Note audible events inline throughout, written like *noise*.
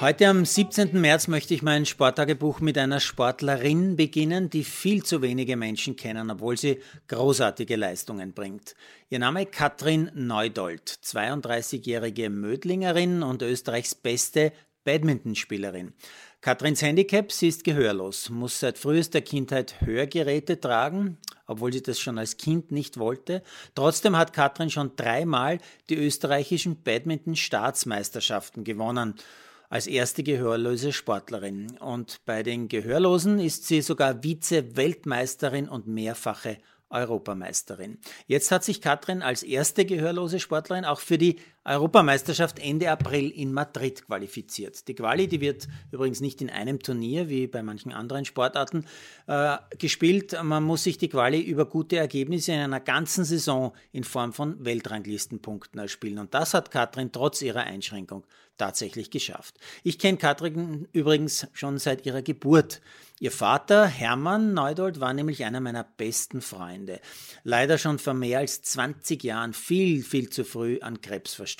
Heute am 17. März möchte ich mein Sporttagebuch mit einer Sportlerin beginnen, die viel zu wenige Menschen kennen, obwohl sie großartige Leistungen bringt. Ihr Name Katrin Neudold, 32-jährige Mödlingerin und Österreichs beste Badmintonspielerin. Katrins Handicap, sie ist gehörlos, muss seit frühester Kindheit Hörgeräte tragen, obwohl sie das schon als Kind nicht wollte. Trotzdem hat Katrin schon dreimal die österreichischen Badminton-Staatsmeisterschaften gewonnen als erste gehörlose Sportlerin. Und bei den Gehörlosen ist sie sogar Vize-Weltmeisterin und mehrfache Europameisterin. Jetzt hat sich Katrin als erste gehörlose Sportlerin auch für die Europameisterschaft Ende April in Madrid qualifiziert. Die Quali, die wird übrigens nicht in einem Turnier wie bei manchen anderen Sportarten äh, gespielt. Man muss sich die Quali über gute Ergebnisse in einer ganzen Saison in Form von Weltranglistenpunkten erspielen. Und das hat Katrin trotz ihrer Einschränkung tatsächlich geschafft. Ich kenne Katrin übrigens schon seit ihrer Geburt. Ihr Vater, Hermann Neudold, war nämlich einer meiner besten Freunde. Leider schon vor mehr als 20 Jahren viel, viel zu früh an Krebs verstorben.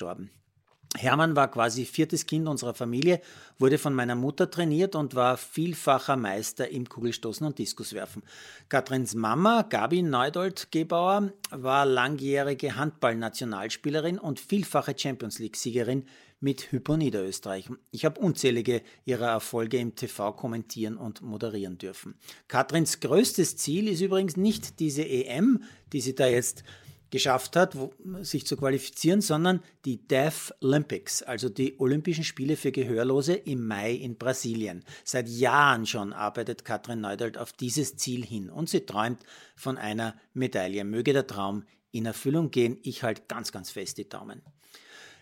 Hermann war quasi viertes Kind unserer Familie, wurde von meiner Mutter trainiert und war vielfacher Meister im Kugelstoßen und Diskuswerfen. Katrins Mama, Gabi Neudold-Gebauer, war langjährige Handballnationalspielerin und vielfache Champions League-Siegerin mit Hypo Niederösterreich. Ich habe unzählige ihrer Erfolge im TV kommentieren und moderieren dürfen. Katrins größtes Ziel ist übrigens nicht diese EM, die sie da jetzt geschafft hat, sich zu qualifizieren, sondern die Deaf Olympics, also die Olympischen Spiele für Gehörlose im Mai in Brasilien. Seit Jahren schon arbeitet Katrin Neudald auf dieses Ziel hin und sie träumt von einer Medaille. Möge der Traum in Erfüllung gehen. Ich halte ganz, ganz fest die Daumen.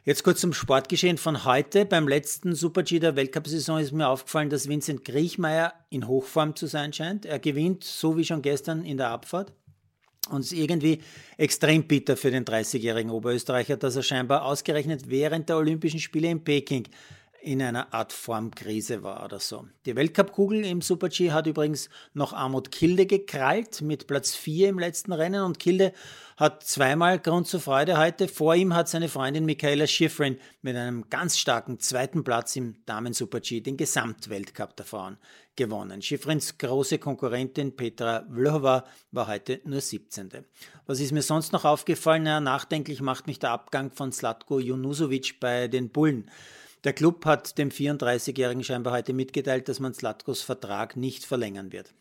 Jetzt kurz zum Sportgeschehen von heute. Beim letzten Super-G der Weltcup-Saison ist mir aufgefallen, dass Vincent Griechmeier in Hochform zu sein scheint. Er gewinnt, so wie schon gestern in der Abfahrt. Und es ist irgendwie extrem bitter für den 30-jährigen Oberösterreicher, dass er scheinbar ausgerechnet während der Olympischen Spiele in Peking in einer Art Formkrise war oder so. Die Weltcup-Kugel im Super-G hat übrigens noch Armut Kilde gekrallt mit Platz 4 im letzten Rennen und Kilde hat zweimal Grund zur Freude heute. Vor ihm hat seine Freundin Michaela Schifrin mit einem ganz starken zweiten Platz im Damen-Super-G den Gesamtweltcup der Frauen gewonnen. Schifrins große Konkurrentin Petra Vlhova war heute nur 17. Was ist mir sonst noch aufgefallen? Ja, nachdenklich macht mich der Abgang von Slatko Junusovic bei den Bullen. Der Club hat dem 34-Jährigen scheinbar heute mitgeteilt, dass man Slatkos Vertrag nicht verlängern wird.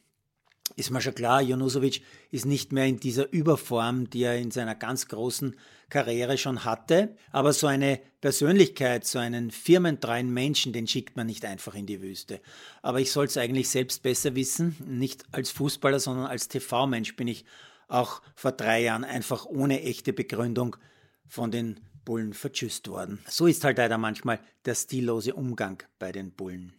Ist mir schon klar, Junusovic ist nicht mehr in dieser Überform, die er in seiner ganz großen Karriere schon hatte. Aber so eine Persönlichkeit, so einen firmentreuen Menschen, den schickt man nicht einfach in die Wüste. Aber ich soll es eigentlich selbst besser wissen. Nicht als Fußballer, sondern als TV-Mensch bin ich auch vor drei Jahren einfach ohne echte Begründung von den Bullen vertschüsst worden. So ist halt leider manchmal der stillose Umgang bei den Bullen.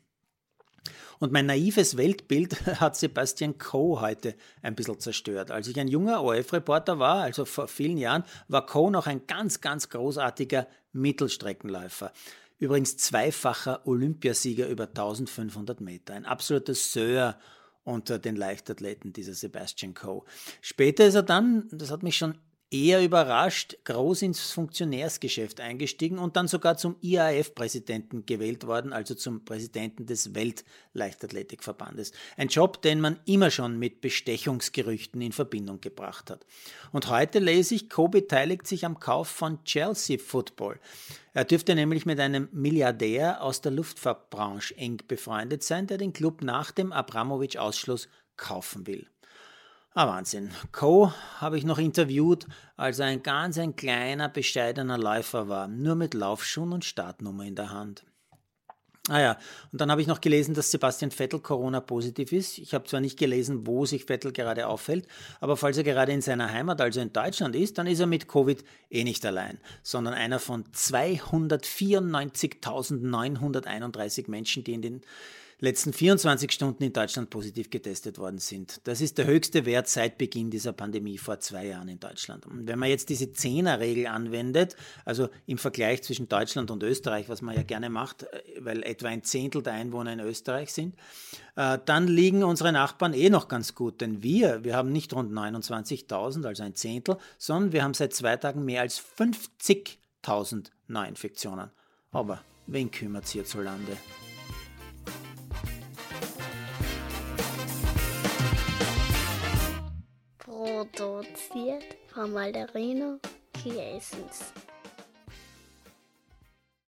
Und mein naives Weltbild *laughs* hat Sebastian Coe heute ein bisschen zerstört. Als ich ein junger ORF-Reporter war, also vor vielen Jahren, war Coe noch ein ganz, ganz großartiger Mittelstreckenläufer. Übrigens zweifacher Olympiasieger über 1500 Meter. Ein absoluter Sir unter den Leichtathleten, dieser Sebastian Coe. Später ist er dann, das hat mich schon eher überrascht, groß ins Funktionärsgeschäft eingestiegen und dann sogar zum IAF-Präsidenten gewählt worden, also zum Präsidenten des Weltleichtathletikverbandes. Ein Job, den man immer schon mit Bestechungsgerüchten in Verbindung gebracht hat. Und heute lese ich, Co beteiligt sich am Kauf von Chelsea Football. Er dürfte nämlich mit einem Milliardär aus der Luftfahrtbranche eng befreundet sein, der den Club nach dem Abramowitsch-Ausschluss kaufen will. Ah, Wahnsinn. Co. habe ich noch interviewt, als er ein ganz ein kleiner, bescheidener Läufer war, nur mit Laufschuhen und Startnummer in der Hand. Ah ja, und dann habe ich noch gelesen, dass Sebastian Vettel Corona-positiv ist. Ich habe zwar nicht gelesen, wo sich Vettel gerade auffällt, aber falls er gerade in seiner Heimat, also in Deutschland ist, dann ist er mit Covid eh nicht allein, sondern einer von 294.931 Menschen, die in den letzten 24 Stunden in Deutschland positiv getestet worden sind. Das ist der höchste Wert seit Beginn dieser Pandemie vor zwei Jahren in Deutschland. Und wenn man jetzt diese Zehnerregel anwendet, also im Vergleich zwischen Deutschland und Österreich, was man ja gerne macht, äh, weil etwa ein Zehntel der Einwohner in Österreich sind, äh, dann liegen unsere Nachbarn eh noch ganz gut. Denn wir, wir haben nicht rund 29.000, also ein Zehntel, sondern wir haben seit zwei Tagen mehr als 50.000 Neuinfektionen. Aber wen kümmert es hierzulande? Von Malderino Chiesens.